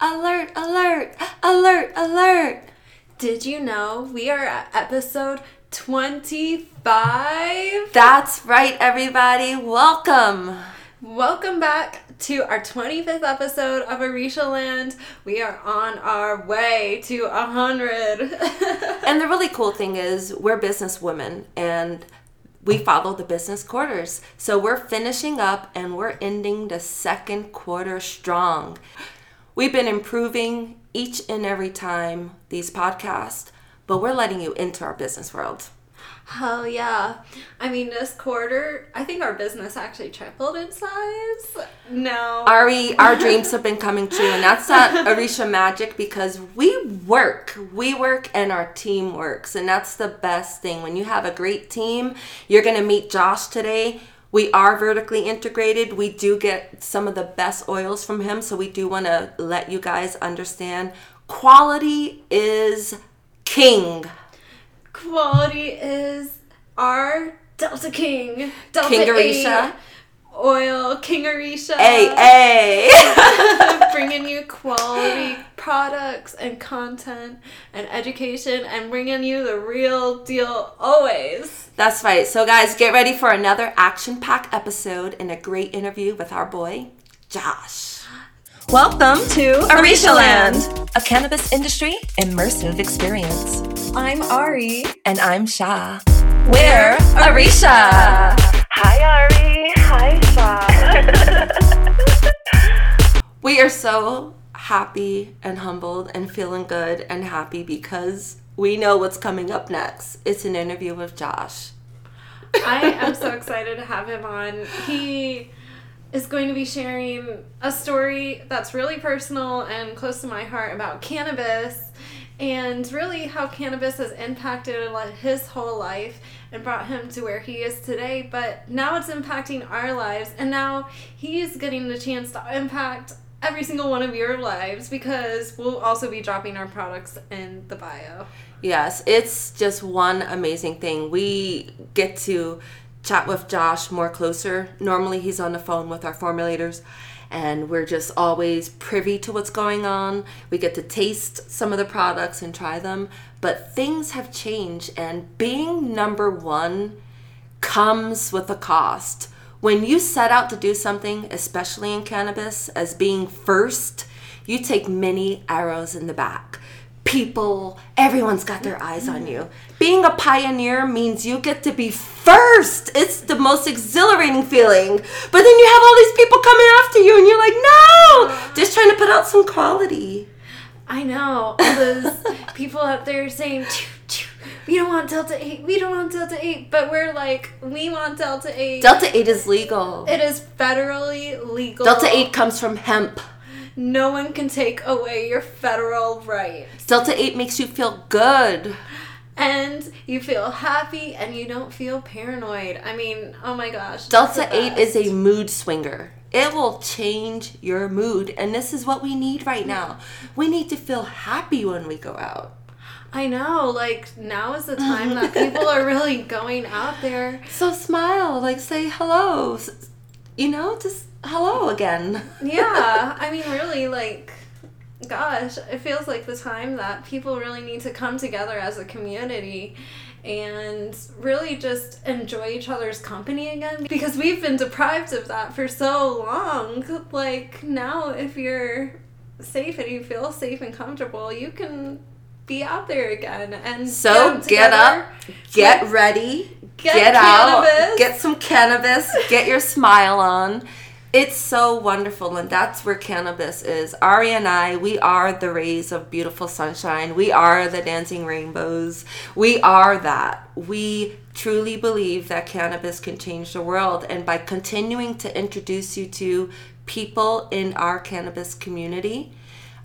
Alert, alert, alert, alert. Did you know we are at episode 25? That's right, everybody. Welcome. Welcome back to our 25th episode of Arisha Land. We are on our way to 100. and the really cool thing is, we're business women and we follow the business quarters. So we're finishing up and we're ending the second quarter strong. We've been improving each and every time these podcasts, but we're letting you into our business world. Hell yeah. I mean, this quarter, I think our business actually tripled in size. No. Ari, our dreams have been coming true, and that's not Arisha magic because we work. We work and our team works, and that's the best thing. When you have a great team, you're going to meet Josh today we are vertically integrated. We do get some of the best oils from him, so we do want to let you guys understand quality is king. Quality is our Delta King. Delta King Arisha oil, King Arisha. Hey, hey. bringing you quality products and content and education and bringing you the real deal always. That's right. So, guys, get ready for another action packed episode and a great interview with our boy, Josh. Welcome to Arisha Land, a cannabis industry immersive experience. I'm Ari. And I'm Sha. We're Arisha. Hi, Ari. Hi, Sha. we are so happy and humbled and feeling good and happy because we know what's coming up next. It's an interview with Josh. I am so excited to have him on. He is going to be sharing a story that's really personal and close to my heart about cannabis and really how cannabis has impacted his whole life and brought him to where he is today. But now it's impacting our lives, and now he's getting the chance to impact every single one of your lives because we'll also be dropping our products in the bio. Yes, it's just one amazing thing. We get to chat with Josh more closer. Normally, he's on the phone with our formulators and we're just always privy to what's going on. We get to taste some of the products and try them, but things have changed, and being number one comes with a cost. When you set out to do something, especially in cannabis, as being first, you take many arrows in the back people, everyone's got their eyes on you. Being a pioneer means you get to be first. It's the most exhilarating feeling. But then you have all these people coming after you, and you're like, no, just trying to put out some quality. I know. All those people out there saying, we don't want Delta 8, we don't want Delta 8, but we're like, we want Delta 8. Delta 8 is legal. It is federally legal. Delta 8 comes from hemp. No one can take away your federal rights. Delta 8 makes you feel good. And you feel happy and you don't feel paranoid. I mean, oh my gosh. Delta 8 is a mood swinger. It will change your mood. And this is what we need right now. We need to feel happy when we go out. I know, like now is the time that people are really going out there. So smile, like say hello. You know, just hello again. yeah, I mean, really, like, gosh, it feels like the time that people really need to come together as a community and really just enjoy each other's company again because we've been deprived of that for so long. Like, now, if you're safe and you feel safe and comfortable, you can be out there again and so get up get ready get, get out get some cannabis get your smile on it's so wonderful and that's where cannabis is. Ari and i we are the rays of beautiful sunshine. We are the dancing rainbows. We are that. We truly believe that cannabis can change the world and by continuing to introduce you to people in our cannabis community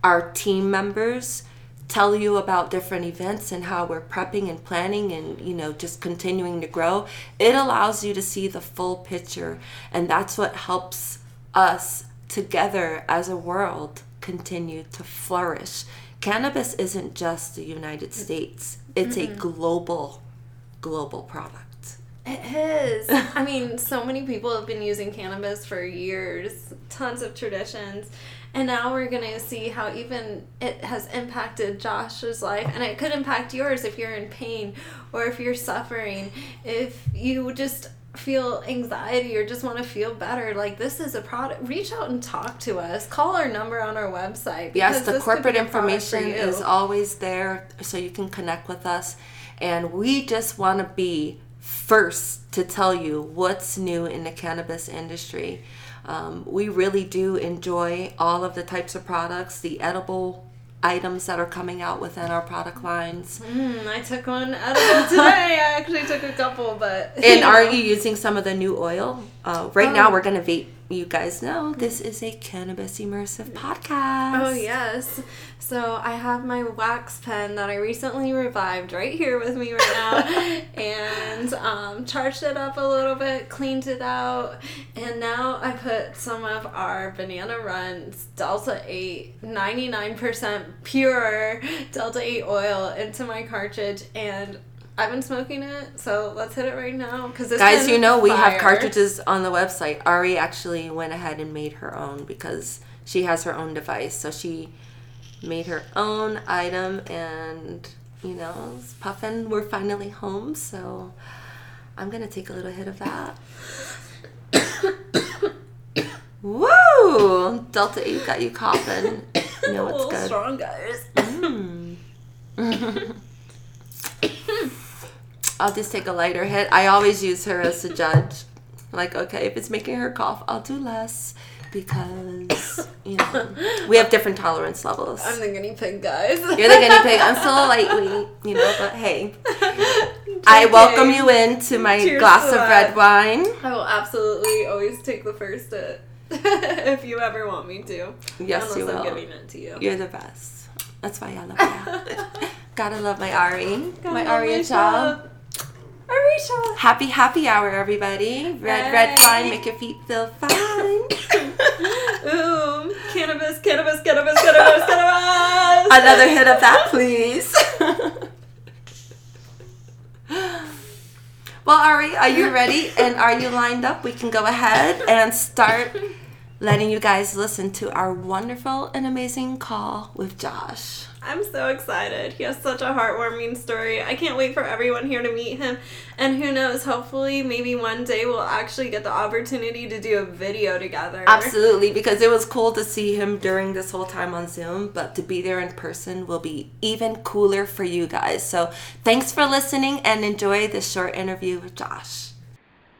our team members tell you about different events and how we're prepping and planning and you know just continuing to grow it allows you to see the full picture and that's what helps us together as a world continue to flourish cannabis isn't just the united states it's mm-hmm. a global global product it is i mean so many people have been using cannabis for years tons of traditions And now we're going to see how even it has impacted Josh's life. And it could impact yours if you're in pain or if you're suffering. If you just feel anxiety or just want to feel better, like this is a product. Reach out and talk to us. Call our number on our website. Yes, the corporate information is always there so you can connect with us. And we just want to be first to tell you what's new in the cannabis industry. Um, we really do enjoy all of the types of products, the edible items that are coming out within our product lines. Mm, I took one edible today. I actually took a couple, but. And are you using some of the new oil? Uh, right oh. now, we're going to vape. You guys know this is a cannabis immersive podcast. Oh, yes. So I have my wax pen that I recently revived right here with me right now, and um, charged it up a little bit, cleaned it out, and now I put some of our Banana Runtz Delta 8 99% pure Delta 8 oil into my cartridge, and I've been smoking it, so let's hit it right now. Because guys, you know we have cartridges on the website. Ari actually went ahead and made her own because she has her own device, so she made her own item and you know puffin we're finally home so i'm gonna take a little hit of that Woo! Delta 8 got you coughing. You know it's good. strong, guys. Mm. I'll just take a lighter hit. I always use her as a judge. Like, okay, if it's making her cough, I'll do less because you know we have different tolerance levels. I'm the guinea pig, guys. You're the guinea pig. I'm still a lightweight, you know. But hey, I welcome you into my Cheers glass of red wine. I will absolutely always take the first hit if you ever want me to. Yes, Unless you will. I'm giving it to you. You're the best. That's why I love you. Gotta love my Ari, Gotta my Aria child. Arisha. Happy happy hour, everybody. Red, hey. red wine, make your feet feel fine. Ooh, cannabis, cannabis, cannabis, cannabis, cannabis. Another hit of that, please. well, Ari, are you ready and are you lined up? We can go ahead and start letting you guys listen to our wonderful and amazing call with Josh. I'm so excited. He has such a heartwarming story. I can't wait for everyone here to meet him. And who knows, hopefully, maybe one day we'll actually get the opportunity to do a video together. Absolutely, because it was cool to see him during this whole time on Zoom, but to be there in person will be even cooler for you guys. So thanks for listening and enjoy this short interview with Josh.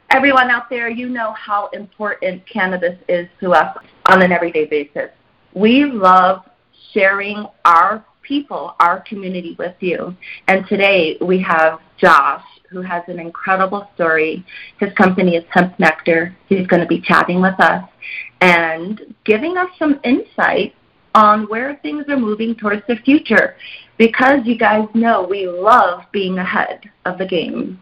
Everyone out there, you know how important cannabis is to us on an everyday basis. We love sharing our people, our community with you. And today we have Josh, who has an incredible story. His company is Hemp Nectar. He's going to be chatting with us and giving us some insight on where things are moving towards the future. Because you guys know we love being ahead of the game.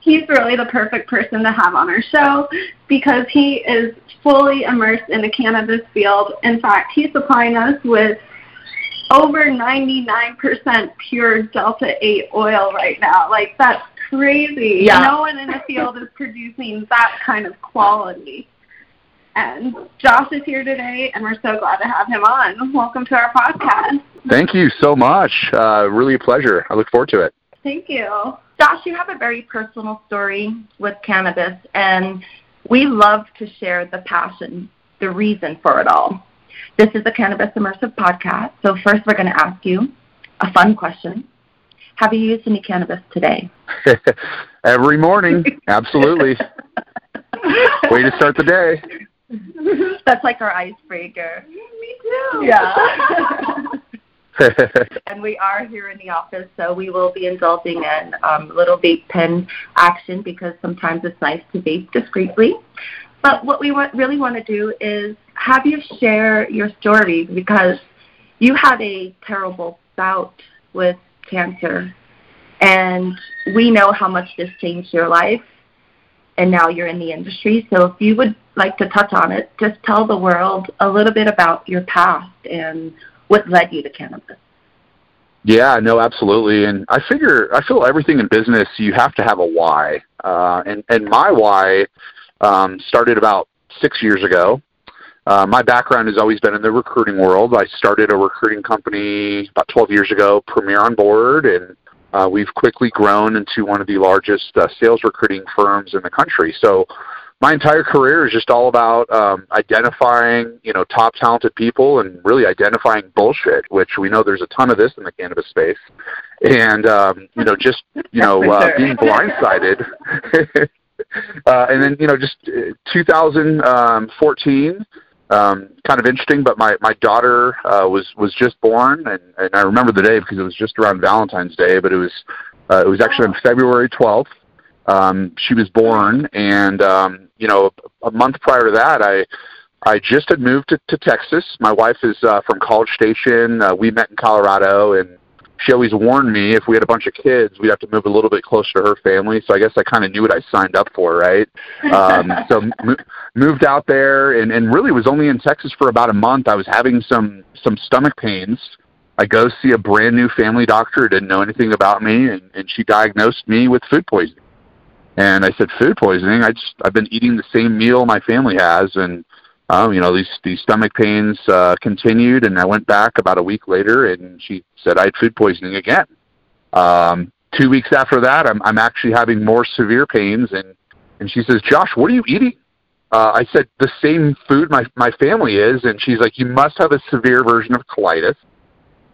He's really the perfect person to have on our show because he is fully immersed in the cannabis field. In fact, he's supplying us with over 99% pure Delta 8 oil right now. Like, that's crazy. Yeah. No one in the field is producing that kind of quality. And Josh is here today, and we're so glad to have him on. Welcome to our podcast. Thank you so much. Uh, really a pleasure. I look forward to it. Thank you. Josh, you have a very personal story with cannabis, and we love to share the passion, the reason for it all. This is the Cannabis Immersive Podcast. So, first, we're going to ask you a fun question Have you used any cannabis today? Every morning. Absolutely. Way to start the day. That's like our icebreaker. Me too. Yeah. and we are here in the office, so we will be indulging in um, little vape pen action because sometimes it's nice to vape discreetly. But what we want, really want to do is have you share your story because you had a terrible bout with cancer, and we know how much this changed your life, and now you're in the industry. So if you would like to touch on it, just tell the world a little bit about your past and what led you to cannabis. Yeah, no, absolutely. And I figure, I feel everything in business, you have to have a why. Uh, and, and my why um, started about six years ago. Uh, my background has always been in the recruiting world. I started a recruiting company about 12 years ago, Premier on Board, and uh, we've quickly grown into one of the largest uh, sales recruiting firms in the country. So my entire career is just all about um, identifying, you know, top talented people and really identifying bullshit, which we know there's a ton of this in the cannabis space, and um, you know, just you know, uh, being blindsided. uh, and then you know, just uh, 2014, um, kind of interesting. But my my daughter uh, was was just born, and and I remember the day because it was just around Valentine's Day, but it was uh, it was actually on February 12th. Um, she was born, and um, you know, a, a month prior to that, I I just had moved to, to Texas. My wife is uh, from College Station. Uh, we met in Colorado, and she always warned me if we had a bunch of kids, we'd have to move a little bit closer to her family. So I guess I kind of knew what I signed up for, right? Um, so m- moved out there, and, and really was only in Texas for about a month. I was having some some stomach pains. I go see a brand new family doctor, who didn't know anything about me, and, and she diagnosed me with food poisoning. And I said, food poisoning? I just I've been eating the same meal my family has, and um, you know, these these stomach pains uh, continued, and I went back about a week later, and she said I had food poisoning again. Um, two weeks after that, I'm I'm actually having more severe pains, and and she says, Josh, what are you eating? Uh, I said the same food my my family is, and she's like, you must have a severe version of colitis.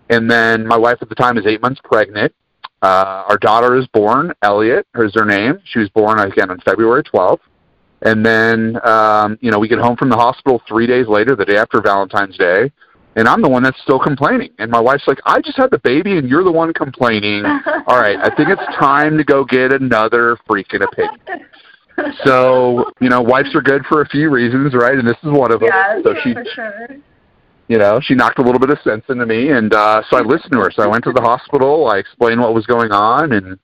And then my wife at the time is eight months pregnant. Uh, our daughter is born, Elliot, is her name. She was born again on February 12th. And then, um, you know, we get home from the hospital three days later, the day after Valentine's Day, and I'm the one that's still complaining. And my wife's like, I just had the baby and you're the one complaining. All right, I think it's time to go get another freaking opinion. So, you know, wives are good for a few reasons, right? And this is one of them. Yes, so she, for sure. you know, she knocked a little bit of sense into me, and uh, so I listened to her. So I went to the hospital. I explained what was going on, and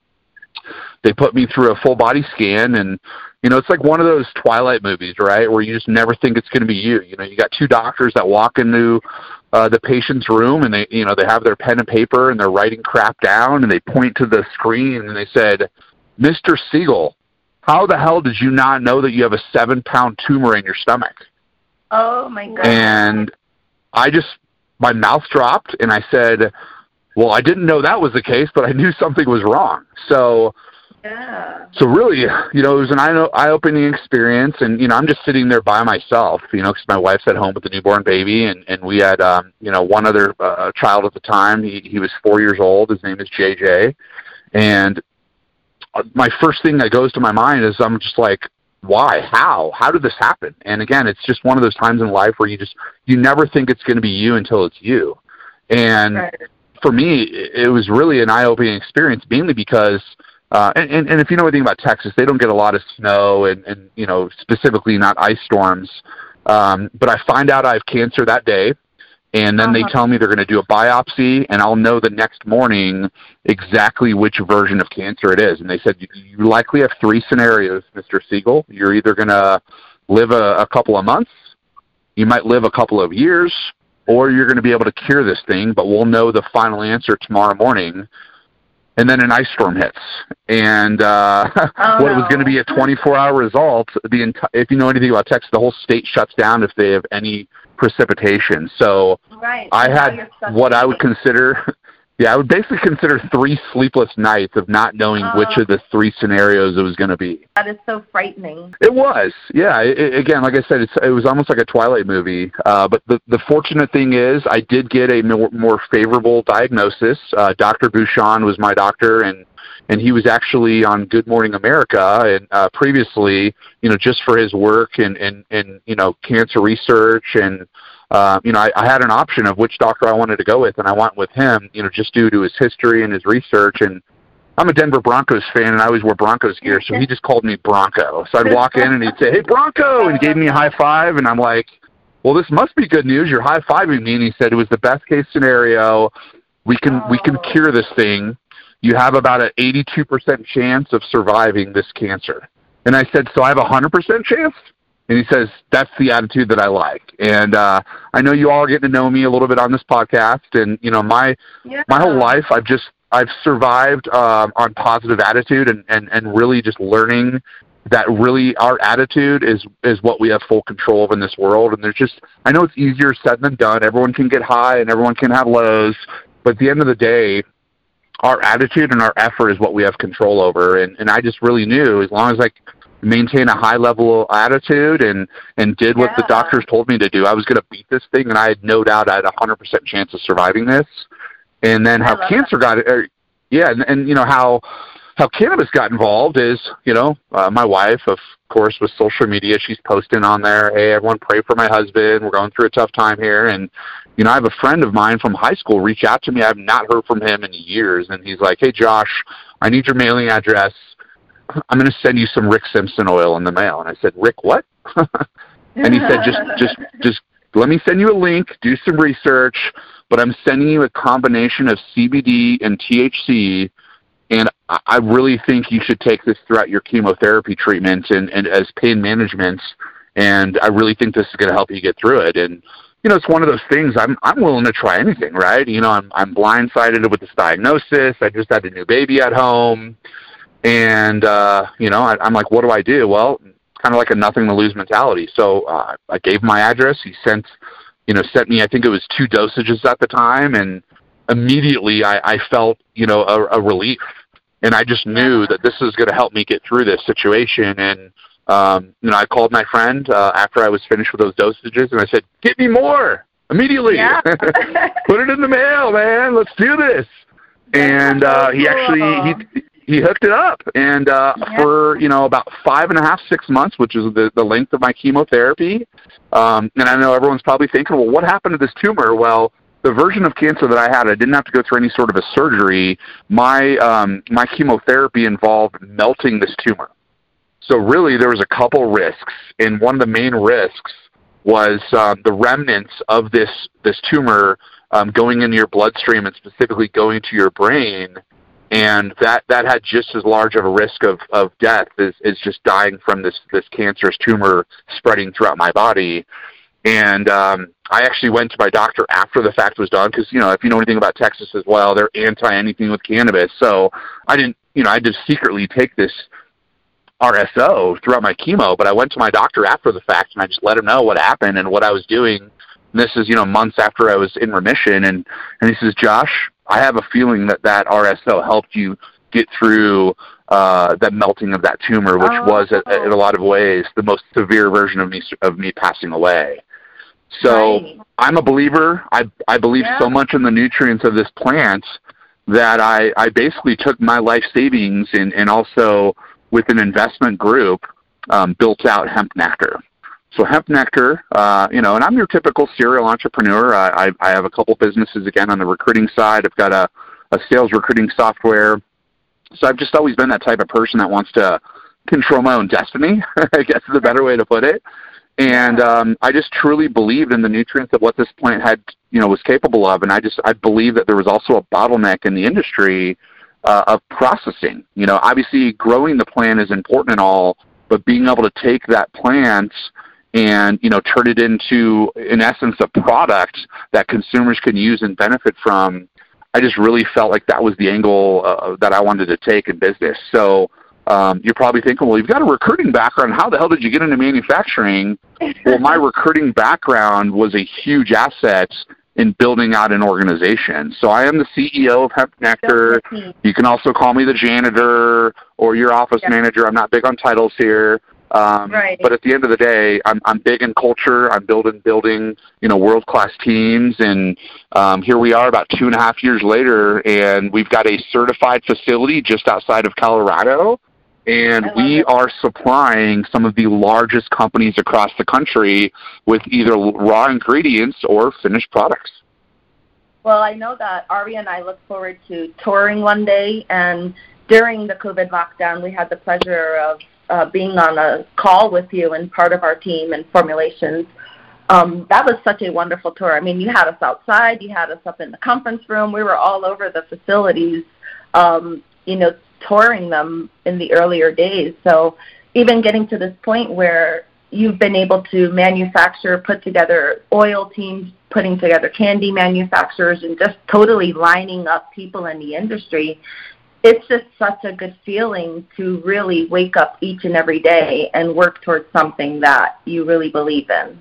they put me through a full body scan and you know, it's like one of those Twilight movies, right, where you just never think it's going to be you. You know, you got two doctors that walk into uh, the patient's room, and they, you know, they have their pen and paper, and they're writing crap down, and they point to the screen, and they said, "Mr. Siegel, how the hell did you not know that you have a seven-pound tumor in your stomach?" Oh my god! And I just, my mouth dropped, and I said, "Well, I didn't know that was the case, but I knew something was wrong." So yeah. So really, you know, it was an eye-opening experience, and you know, I'm just sitting there by myself, you know, because my wife's at home with the newborn baby, and and we had, um, you know, one other uh, child at the time. He he was four years old. His name is JJ, and uh, my first thing that goes to my mind is I'm just like, why? How? How did this happen? And again, it's just one of those times in life where you just you never think it's going to be you until it's you, and. Right. For me, it was really an eye-opening experience, mainly because uh, and, and, and if you know anything about Texas, they don't get a lot of snow and, and you know, specifically not ice storms. Um, but I find out I have cancer that day, and then uh-huh. they tell me they're going to do a biopsy, and I'll know the next morning exactly which version of cancer it is. And they said, you likely have three scenarios, Mr. Siegel. You're either going to live a, a couple of months, you might live a couple of years, or you're going to be able to cure this thing, but we'll know the final answer tomorrow morning and then an ice storm hits, and uh, oh, what no. was going to be a 24-hour result, the enti- if you know anything about Texas, the whole state shuts down if they have any precipitation. So right. I had what I would consider yeah, I would basically consider three sleepless nights of not knowing Oh. which of the three scenarios it was going to be. That is so frightening. It was, yeah. It, again, like I said, it's, it was almost like a Twilight movie. Uh, but the the fortunate thing is, I did get a more, more favorable diagnosis. Uh, Dr. Bouchon was my doctor, and and he was actually on Good Morning America, and uh, previously, you know, just for his work and and and you know, cancer research and. Uh, you know, I, I had an option of which doctor I wanted to go with, and I went with him. You know, just due to his history and his research, and I'm a Denver Broncos fan, and I always wear Broncos gear, so he just called me Bronco. So I'd walk in, and he'd say, "Hey, Bronco," and gave me a high five, and I'm like, "Well, this must be good news. You're high fiving me." And he said it was the best case scenario. We can we can Oh. cure this thing. You have about an 82% chance of surviving this cancer. And I said, "So I have a 100% chance?" And he says, "That's the attitude that I like." And uh, I know you all are getting to know me a little bit on this podcast, and you know my Yeah. my whole life I've just I've survived um, on positive attitude and, and and really just learning that really our attitude is is what we have full control of in this world and there's just I know it's easier said than done. Everyone can get high and everyone can have lows, but at the end of the day, our attitude and our effort is what we have control over and and I just really knew as long as I maintain a high level attitude and and did what yeah. the doctors told me to do, I was going to beat this thing and I had no doubt I had a 100% chance of surviving this. And then how cancer that. got it er, yeah, and, and you know how how cannabis got involved is, you know, uh, my wife, of course, with social media, she's posting on there, hey, everyone pray for my husband. We're going through a tough time here. And, you know, I have a friend of mine from high school reach out to me. I've not heard from him in years. And he's like, hey, Josh, I need your mailing address. I'm going to send you some Rick Simpson oil in the mail. And I said, Rick, what? and he said, just, just, just let me send you a link, do some research, but I'm sending you a combination of CBD and THC and I really think you should take this throughout your chemotherapy treatment and, and as pain management. And I really think this is going to help you get through it. And you know, it's one of those things. I'm I'm willing to try anything, right? You know, I'm I'm blindsided with this diagnosis. I just had a new baby at home, and uh, you know, I, I'm like, what do I do? Well, kind of like a nothing to lose mentality. So uh, I gave my address. He sent, you know, sent me. I think it was two dosages at the time, and immediately I, I felt, you know, a, a relief and I just knew that this is going to help me get through this situation. And um, you know, I called my friend uh, after I was finished with those dosages, and I said, "Get me more immediately. Yeah. Put it in the mail, man. Let's do this." And uh, he actually he he hooked it up, and uh, yeah. for you know about five and a half six months, which is the the length of my chemotherapy. Um, and I know everyone's probably thinking, well, what happened to this tumor? Well, the version of cancer that I had, I didn't have to go through any sort of a surgery. My um, my chemotherapy involved melting this tumor. So really, there was a couple risks, and one of the main risks was um, the remnants of this this tumor um, going into your bloodstream and specifically going to your brain, and that that had just as large of a risk of, of death as, as just dying from this this cancerous tumor spreading throughout my body. And um, I actually went to my doctor after the fact was done because you know if you know anything about Texas as well, they're anti anything with cannabis. So I didn't, you know, I just secretly take this RSO throughout my chemo. But I went to my doctor after the fact and I just let him know what happened and what I was doing. And this is you know months after I was in remission, and and he says, Josh, I have a feeling that that RSO helped you get through uh, that melting of that tumor, which oh. was in a lot of ways the most severe version of me of me passing away. So right. I'm a believer. I I believe yeah. so much in the nutrients of this plant that I I basically took my life savings and and also with an investment group um, built out hemp nectar. So hemp nectar, uh, you know, and I'm your typical serial entrepreneur. I, I, I have a couple businesses again on the recruiting side. I've got a, a sales recruiting software. So I've just always been that type of person that wants to control my own destiny. I guess is a better way to put it and um, I just truly believed in the nutrients of what this plant had, you know, was capable of, and I just I believe that there was also a bottleneck in the industry uh, of processing. You know, obviously growing the plant is important and all, but being able to take that plant and you know turn it into, in essence, a product that consumers can use and benefit from. I just really felt like that was the angle uh, that I wanted to take in business. So um, you're probably thinking, well, you've got a recruiting background. How the hell did you get into manufacturing? well, my recruiting background was a huge asset in building out an organization. So I am the CEO of Hemp Nectar. You can also call me the janitor or your office yep. manager. I'm not big on titles here. Um, right. But at the end of the day, I'm, I'm big in culture. I'm building building you know world class teams, and um, here we are about two and a half years later, and we've got a certified facility just outside of Colorado and we it. are supplying some of the largest companies across the country with either raw ingredients or finished products. Well, I know that Ari and I look forward to touring one day, and during the COVID lockdown, we had the pleasure of uh, being on a call with you and part of our team and formulations. Um, that was such a wonderful tour. I mean, you had us outside, you had us up in the conference room. We were all over the facilities, um, you know, touring them in the earlier days. So even getting to this point where you've been able to manufacture, put together oil teams, putting together candy manufacturers, and just totally lining up people in the industry. It's just such a good feeling to really wake up each and every day and work towards something that you really believe in.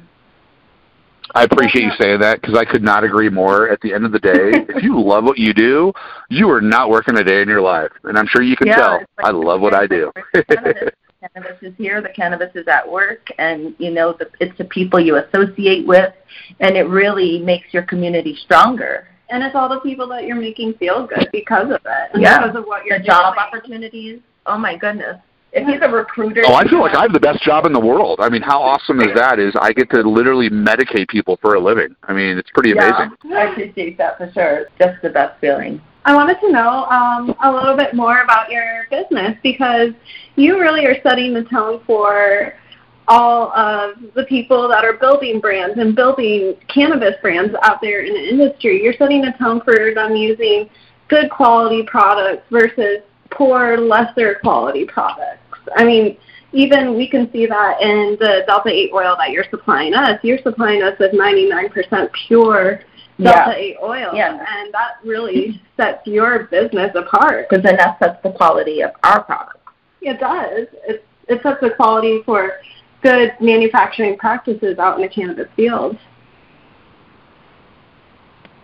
I appreciate you saying that because I could not agree more. At the end of the day, if you love what you do, you are not working a day in your life, and I'm sure you can yeah, tell. Like I love what I do. cannabis. cannabis is here, the cannabis is at work, and you know the, it's the people you associate with, and it really makes your community stronger. And it's all the people that you're making feel good because of it, and yeah. because of what you're job doing. opportunities. Oh my goodness. If he's a recruiter, Oh, I feel like I have the best job in the world. I mean, how awesome is that? Is I get to literally medicate people for a living. I mean, it's pretty amazing. yeah, amazing. I appreciate that for sure. It's just the best feeling. I wanted to know um, a little bit more about your business because you really are setting the tone for all of the people that are building brands and building cannabis brands out there in the industry. You're setting the tone for them using good quality products versus poor, lesser quality products. I mean, even we can see that in the Delta 8 oil that you're supplying us. You're supplying us with 99% pure Delta Yeah. 8 oil. Yeah. And that really sets your business apart. Because then that sets the quality of our product. It does. It, it sets the quality for good manufacturing practices out in the cannabis field.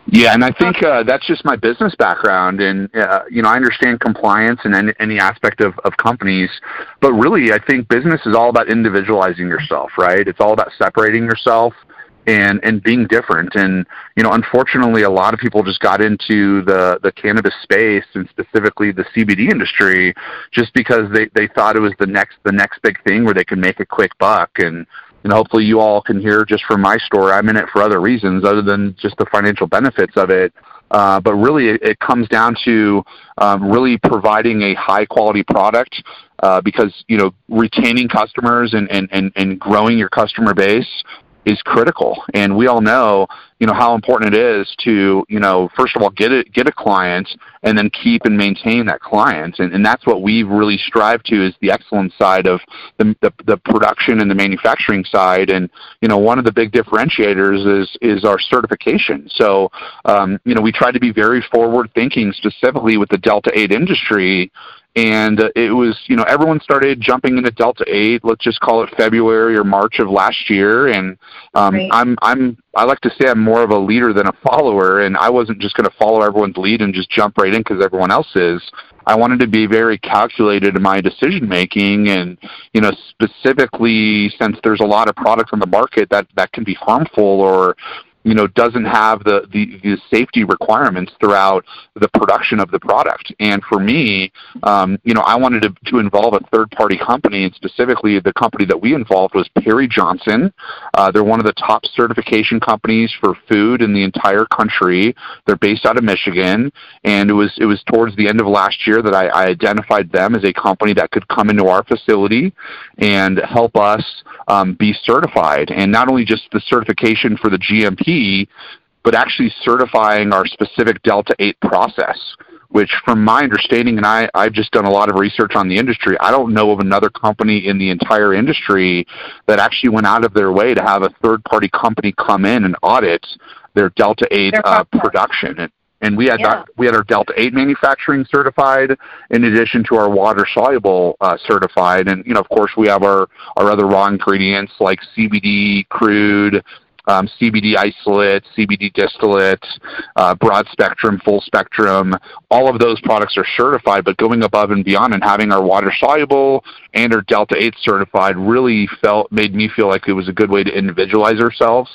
Yeah, and I think uh, that's just my business background, and uh, you know, I understand compliance and any, any aspect of, of companies, but really, I think business is all about individualizing yourself, right? It's all about separating yourself and and being different. And you know, unfortunately, a lot of people just got into the the cannabis space and specifically the CBD industry just because they they thought it was the next the next big thing where they could make a quick buck and and hopefully you all can hear just from my story. I'm in it for other reasons other than just the financial benefits of it. Uh, but really, it, it comes down to um, really providing a high quality product uh, because you know retaining customers and, and, and, and growing your customer base is critical. And we all know, you know, how important it is to, you know, first of all, get it, get a client and then keep and maintain that client. And, and that's what we've really strive to is the excellence side of the, the, the production and the manufacturing side. And, you know, one of the big differentiators is, is our certification. So, um, you know, we try to be very forward thinking specifically with the Delta 8 industry and uh, it was you know everyone started jumping into delta 8 let's just call it february or march of last year. And um Right. i'm i'm i like to say i'm more of a leader than a follower. And i wasn't just going to follow everyone's lead and just jump right in because everyone else is. I wanted to be very calculated in my decision making. And you know specifically since there's a lot of products on the market that that can be harmful or you know doesn't have the, the the safety requirements throughout the production of the product. And for me um, you know i wanted to, to involve a third party company and specifically the company that we involved was perry johnson. Uh, they're one of the top certification companies for food in the entire country. They're based out of michigan and it was it was towards the end of last year that i, I identified them as a company that could come into our facility and help us um, be certified. And not only just the certification for the gmp but actually certifying our specific Delta 8 process, which from my understanding, and I, I've just done a lot of research on the industry, I don't know of another company in the entire industry that actually went out of their way to have a third party company come in and audit their Delta 8 Their uh, production. And, and we had Yeah. that, we had our Delta 8 manufacturing certified in addition to our water soluble uh, certified. And, you know, of course, we have our, our other raw ingredients like CBD, crude, um, CBD isolate, CBD distillate, uh, broad spectrum, full spectrum. All of those products are certified, but going above and beyond and having our water soluble and our Delta 8 certified really felt made me feel like it was a good way to individualize ourselves.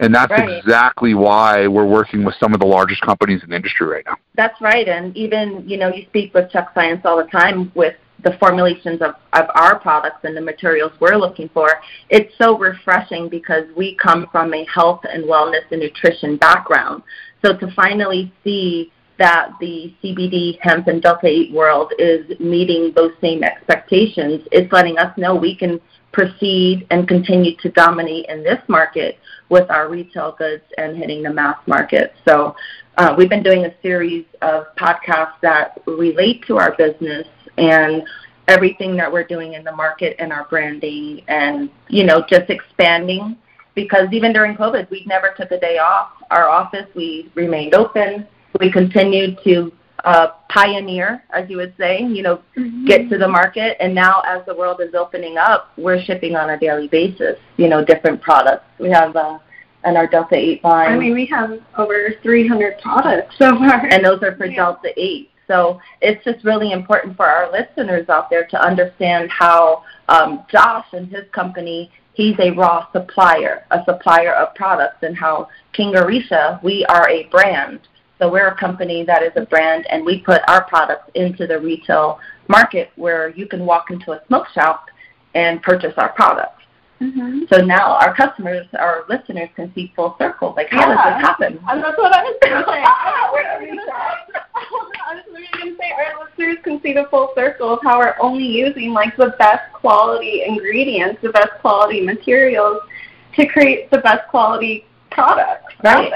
And that's Right. exactly why we're working with some of the largest companies in the industry right now. That's right. And even, you know, you speak with Chuck Science all the time with the formulations of, of our products and the materials we're looking for. It's so refreshing because we come from a health and wellness and nutrition background. So to finally see that the CBD hemp and Delta 8 world is meeting those same expectations, it's letting us know we can proceed and continue to dominate in this market with our retail goods and hitting the mass market. So uh, we've been doing a series of podcasts that relate to our business and everything that we're doing in the market and our branding and, you know, just expanding because even during COVID, we never took a day off. Our office, we remained open. We continued to uh, pioneer, as you would say, you know, mm-hmm. get to the market. And now, as the world is opening up, we're shipping on a daily basis, you know, different products. We have uh, and our Delta 8 line. I mean, we have over 300 products so far. And those are for yeah. Delta 8. So it's just really important for our listeners out there to understand how um, Josh and his company, he's a raw supplier, a supplier of products, and how King Arisha, we are a brand. So we're a company that is a brand, and we put our products into the retail market where you can walk into a smoke shop and purchase our products. Mm-hmm. So now our customers, our listeners can see full circle. Like, how yeah. does this happen? And that's what I was going to say. I was going to say our listeners can see the full circle of how we're only using like the best quality ingredients, the best quality materials to create the best quality products right.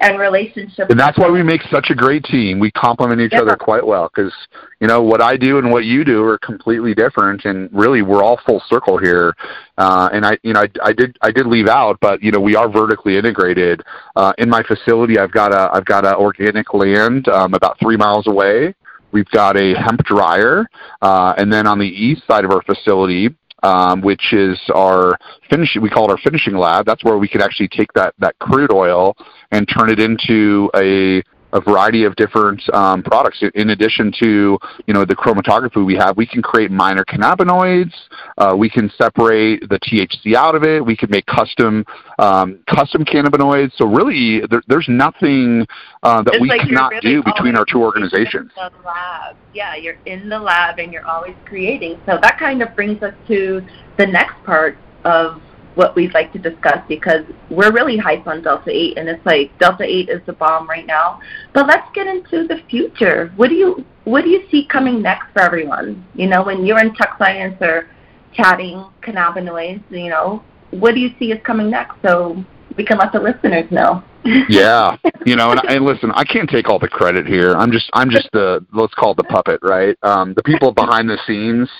and relationships. And that's why we make such a great team. We complement each yeah. other quite well because you know what I do and what you do are completely different, and really we're all full circle here. Uh, and I, you know, I, I did I did leave out, but you know we are vertically integrated. Uh, in my facility, I've got a I've got a organic land um, about three miles away. We've got a hemp dryer, uh, and then on the east side of our facility, um, which is our finishing. We call it our finishing lab. That's where we could actually take that that crude oil and turn it into a a variety of different um, products. In addition to you know the chromatography we have, we can create minor cannabinoids. Uh, we can separate the THC out of it. We can make custom um, custom cannabinoids. So really, there, there's nothing uh, that it's we like cannot really do between our two organizations. The lab, yeah, you're in the lab and you're always creating. So that kind of brings us to the next part of what we'd like to discuss because we're really hyped on Delta 8 and it's like Delta 8 is the bomb right now. But let's get into the future. What do you what do you see coming next for everyone? You know, when you're in tech science or chatting cannabinoids, you know, what do you see is coming next so we can let the listeners know? yeah, you know, and, and listen, I can't take all the credit here. I'm just, I'm just the, let's call it the puppet, right? Um, the people behind the scenes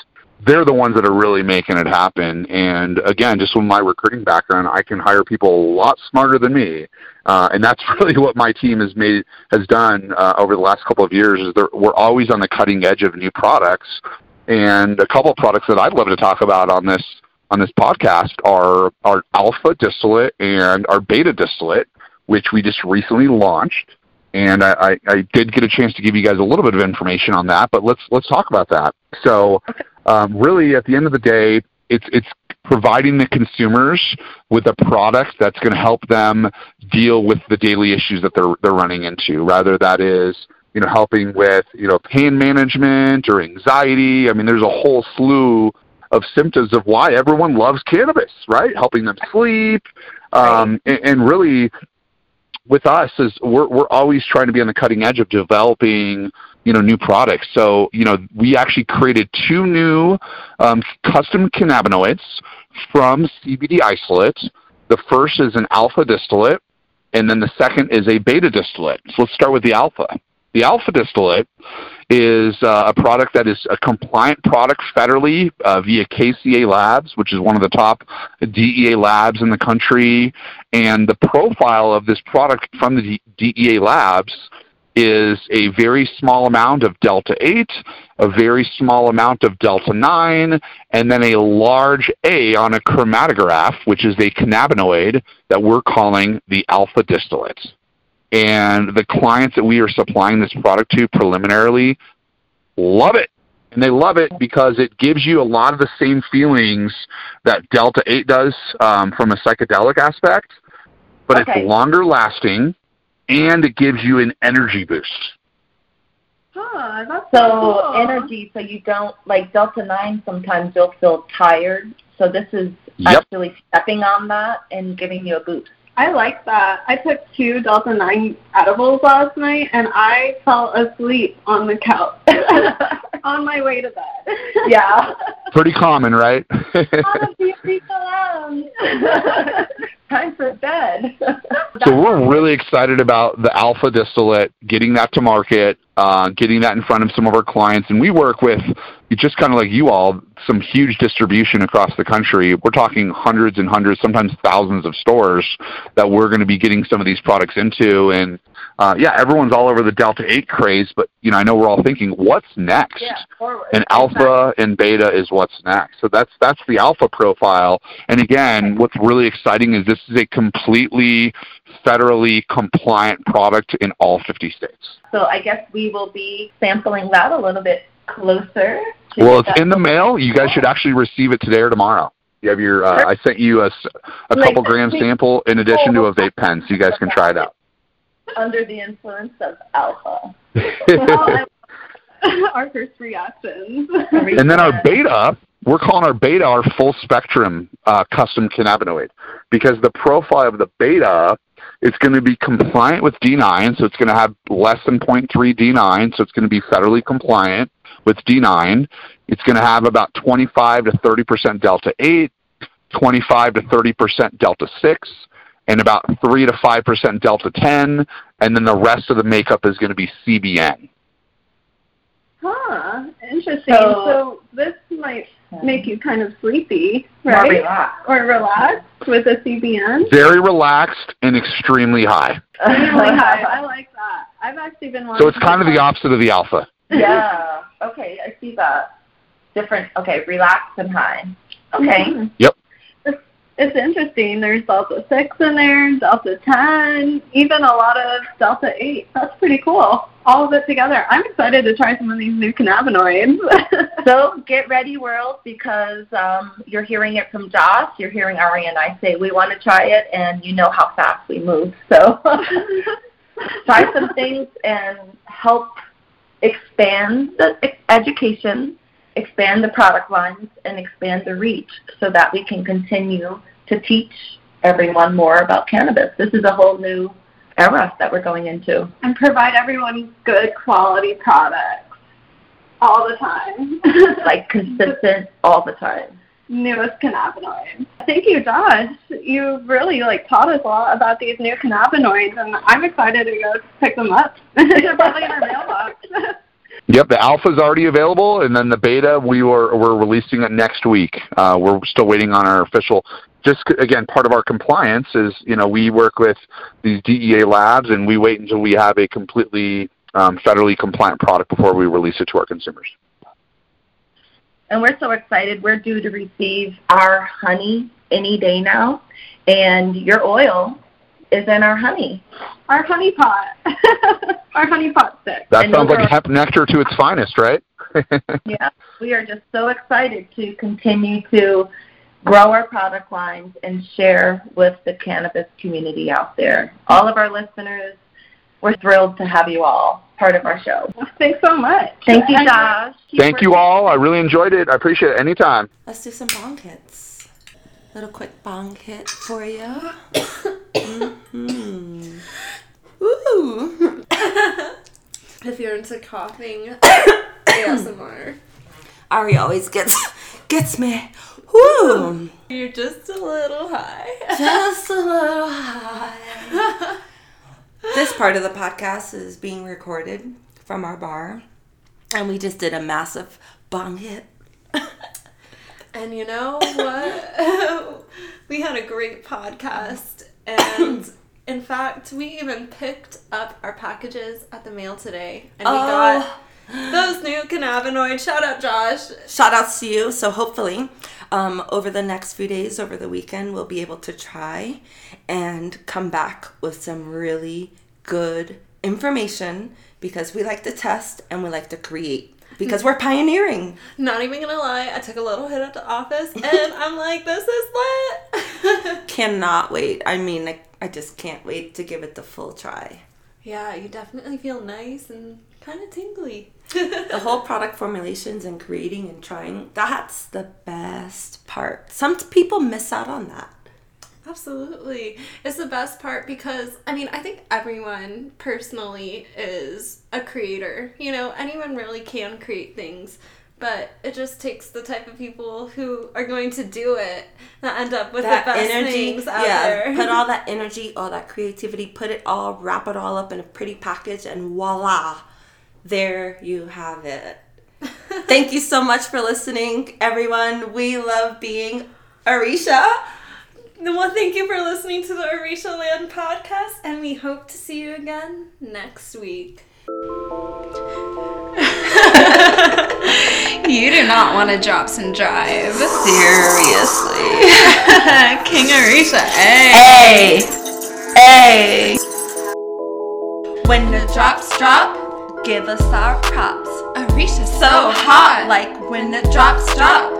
they're the ones that are really making it happen. And again, just with my recruiting background, I can hire people a lot smarter than me. Uh, and that's really what my team has made has done uh, over the last couple of years. Is we're always on the cutting edge of new products. And a couple of products that I'd love to talk about on this on this podcast are our alpha distillate and our beta distillate, which we just recently launched. And I, I, I did get a chance to give you guys a little bit of information on that, but let's let's talk about that. So um, really at the end of the day, it's it's providing the consumers with a product that's going to help them deal with the daily issues that they're they're running into. Rather, that is you know helping with you know pain management or anxiety. I mean, there's a whole slew of symptoms of why everyone loves cannabis, right? Helping them sleep, um, and, and really with us is we're we're always trying to be on the cutting edge of developing you know new products. So you know we actually created two new um, custom cannabinoids from CBD isolate. The first is an alpha distillate, and then the second is a beta distillate. So let's start with the alpha. The alpha distillate is uh, a product that is a compliant product federally uh, via KCA Labs, which is one of the top DEA labs in the country. And the profile of this product from the DEA labs is a very small amount of delta 8, a very small amount of delta 9, and then a large A on a chromatograph, which is a cannabinoid that we're calling the alpha distillate. And the clients that we are supplying this product to preliminarily love it. And they love it because it gives you a lot of the same feelings that Delta 8 does um, from a psychedelic aspect, but okay. it's longer lasting and it gives you an energy boost. Huh, that's so cool. energy, so you don't like Delta Nine. Sometimes you'll feel tired, so this is yep. actually stepping on that and giving you a boost. I like that. I took two Delta 9 edibles last night and I fell asleep on the couch on my way to bed. Yeah. Pretty common, right? Time for bed. so we're really excited about the alpha distillate, getting that to market, uh, getting that in front of some of our clients. And we work with, just kind of like you all, some huge distribution across the country. We're talking hundreds and hundreds, sometimes thousands of stores that we're going to be getting some of these products into. And uh, yeah, everyone's all over the Delta 8 craze, but you know, I know we're all thinking, what's next? Yeah, forward. And alpha and beta is what's next. So that's that's the alpha profile. And again, what's really exciting is this is a completely federally compliant product in all 50 states. So I guess we will be sampling that a little bit closer. Well, it's in the mail. You guys should actually receive it today or tomorrow. You have your. Uh, I sent you a, Like couple the gram sample in addition to a vape pen, so you guys can try it out. under the influence of alpha. Well, our first reactions. and then our beta, we're calling our beta our full spectrum uh, custom cannabinoid because the profile of the beta is going to be compliant with D9, so it's going to have less than 0.3 D9, so it's going to be federally compliant with D9. It's going to have about 25 to 30 percent delta 8, 25 to 30 percent delta 6, and about 3 to 5 percent delta 10, and then the rest of the makeup is going to be CBN. Huh. Interesting. So- So, this might make you kind of sleepy, More right? relaxed. Or relaxed with a CBN. Very relaxed and extremely high. Really high. I like that. I've actually been wanting So it's kind of the opposite of the alpha. yeah. Okay, I see that. Different. Okay, relaxed and high. Okay. Mhm. Yep. It's, it's interesting. There's Delta 6 in there, Delta 10, even a lot of Delta 8. That's pretty cool. All of it together. I'm excited to try some of these new cannabinoids. So get ready, world, because um, you're hearing it from Josh. You're hearing Ari and I say we want to try it, and you know how fast we move. So try some things and help expand the education, expand the product lines, and expand the reach so that we can continue to teach everyone more about cannabis. This is a whole new era that we're going into. and provide everyone good quality products all the time. Like consistent all the time. Newest cannabinoids. Thank you, Josh. You really like taught us a lot about these new cannabinoids, and I'm excited to go pick them up. They're probably in our mailbox. Yep, the alpha is already available, and then the beta we were we're releasing it next week. Uh, we're still waiting on our official. Just again, part of our compliance is you know we work with these DEA labs, and we wait until we have a completely um, federally compliant product before we release it to our consumers. And we're so excited. We're due to receive our honey any day now, and your oil is in our honey. our honey pot. our honey pot stick. That And sounds like are- hemp nectar to its finest, right? Yeah, we are just so excited to continue to grow our product lines and share with the cannabis community out there. All of our listeners, we're thrilled to have you all part of our show. Thanks so much. Thank you, And- Josh. Thank you all. I really enjoyed it. I appreciate it. Anytime. Let's do some bong hits. Little quick bong hit for you. hmm Ooh. If you're into coughing, ASMR. Ari always gets gets me. Woo. You're just a little high. Just a little high. this part of the podcast is being recorded from our bar, and we just did a massive bong hit. And you know what? we had a great podcast, and in fact, we even picked up our packages at the mail today, and we oh. got those new cannabinoids. Shout out, Josh. shout outs to you. So hopefully, um, over the next few days, over the weekend, we'll be able to try and come back with some really good information because we like to test and we like to create because we're pioneering. Not even gonna lie, I took a little hit at the office, and I'm like, this is lit. Cannot wait. I mean, I, I just can't wait to give it the full try. yeah, you definitely feel nice and kind of tingly. The whole product formulations and creating and trying, that's the best part. Some people miss out on that. Absolutely. It's the best part because, I mean, I think everyone personally is a creator. You know, anyone really can create things, but it just takes the type of people who are going to do it that end up with that the best energy things out yeah there. put all that energy all that creativity put it all wrap it all up in a pretty package and voila there you have it thank you so much for listening everyone we love being arisha Well, thank you for listening to the Arisha Land podcast, and we hope to see you again next week. you do not want to drop some drive. Seriously. King Arisha, eh? hey. Hey. When the drops drop, give us our props. Oh, Arisha's so, so hot, like when the drops drop.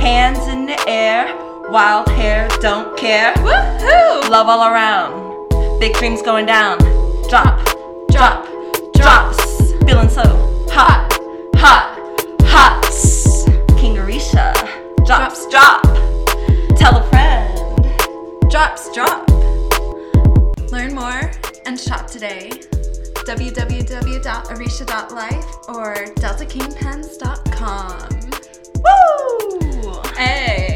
Hands in the air, wild hair, don't care. Woohoo! Love all around. Big dreams going down. Drop, drop, drops. Feeling so hot, hot, hot. King Arisha, drops, drop. Tell a friend. Drops, drop. Learn more and shop today. www.orisha.life or deltakingpens.com. Woo! Hey.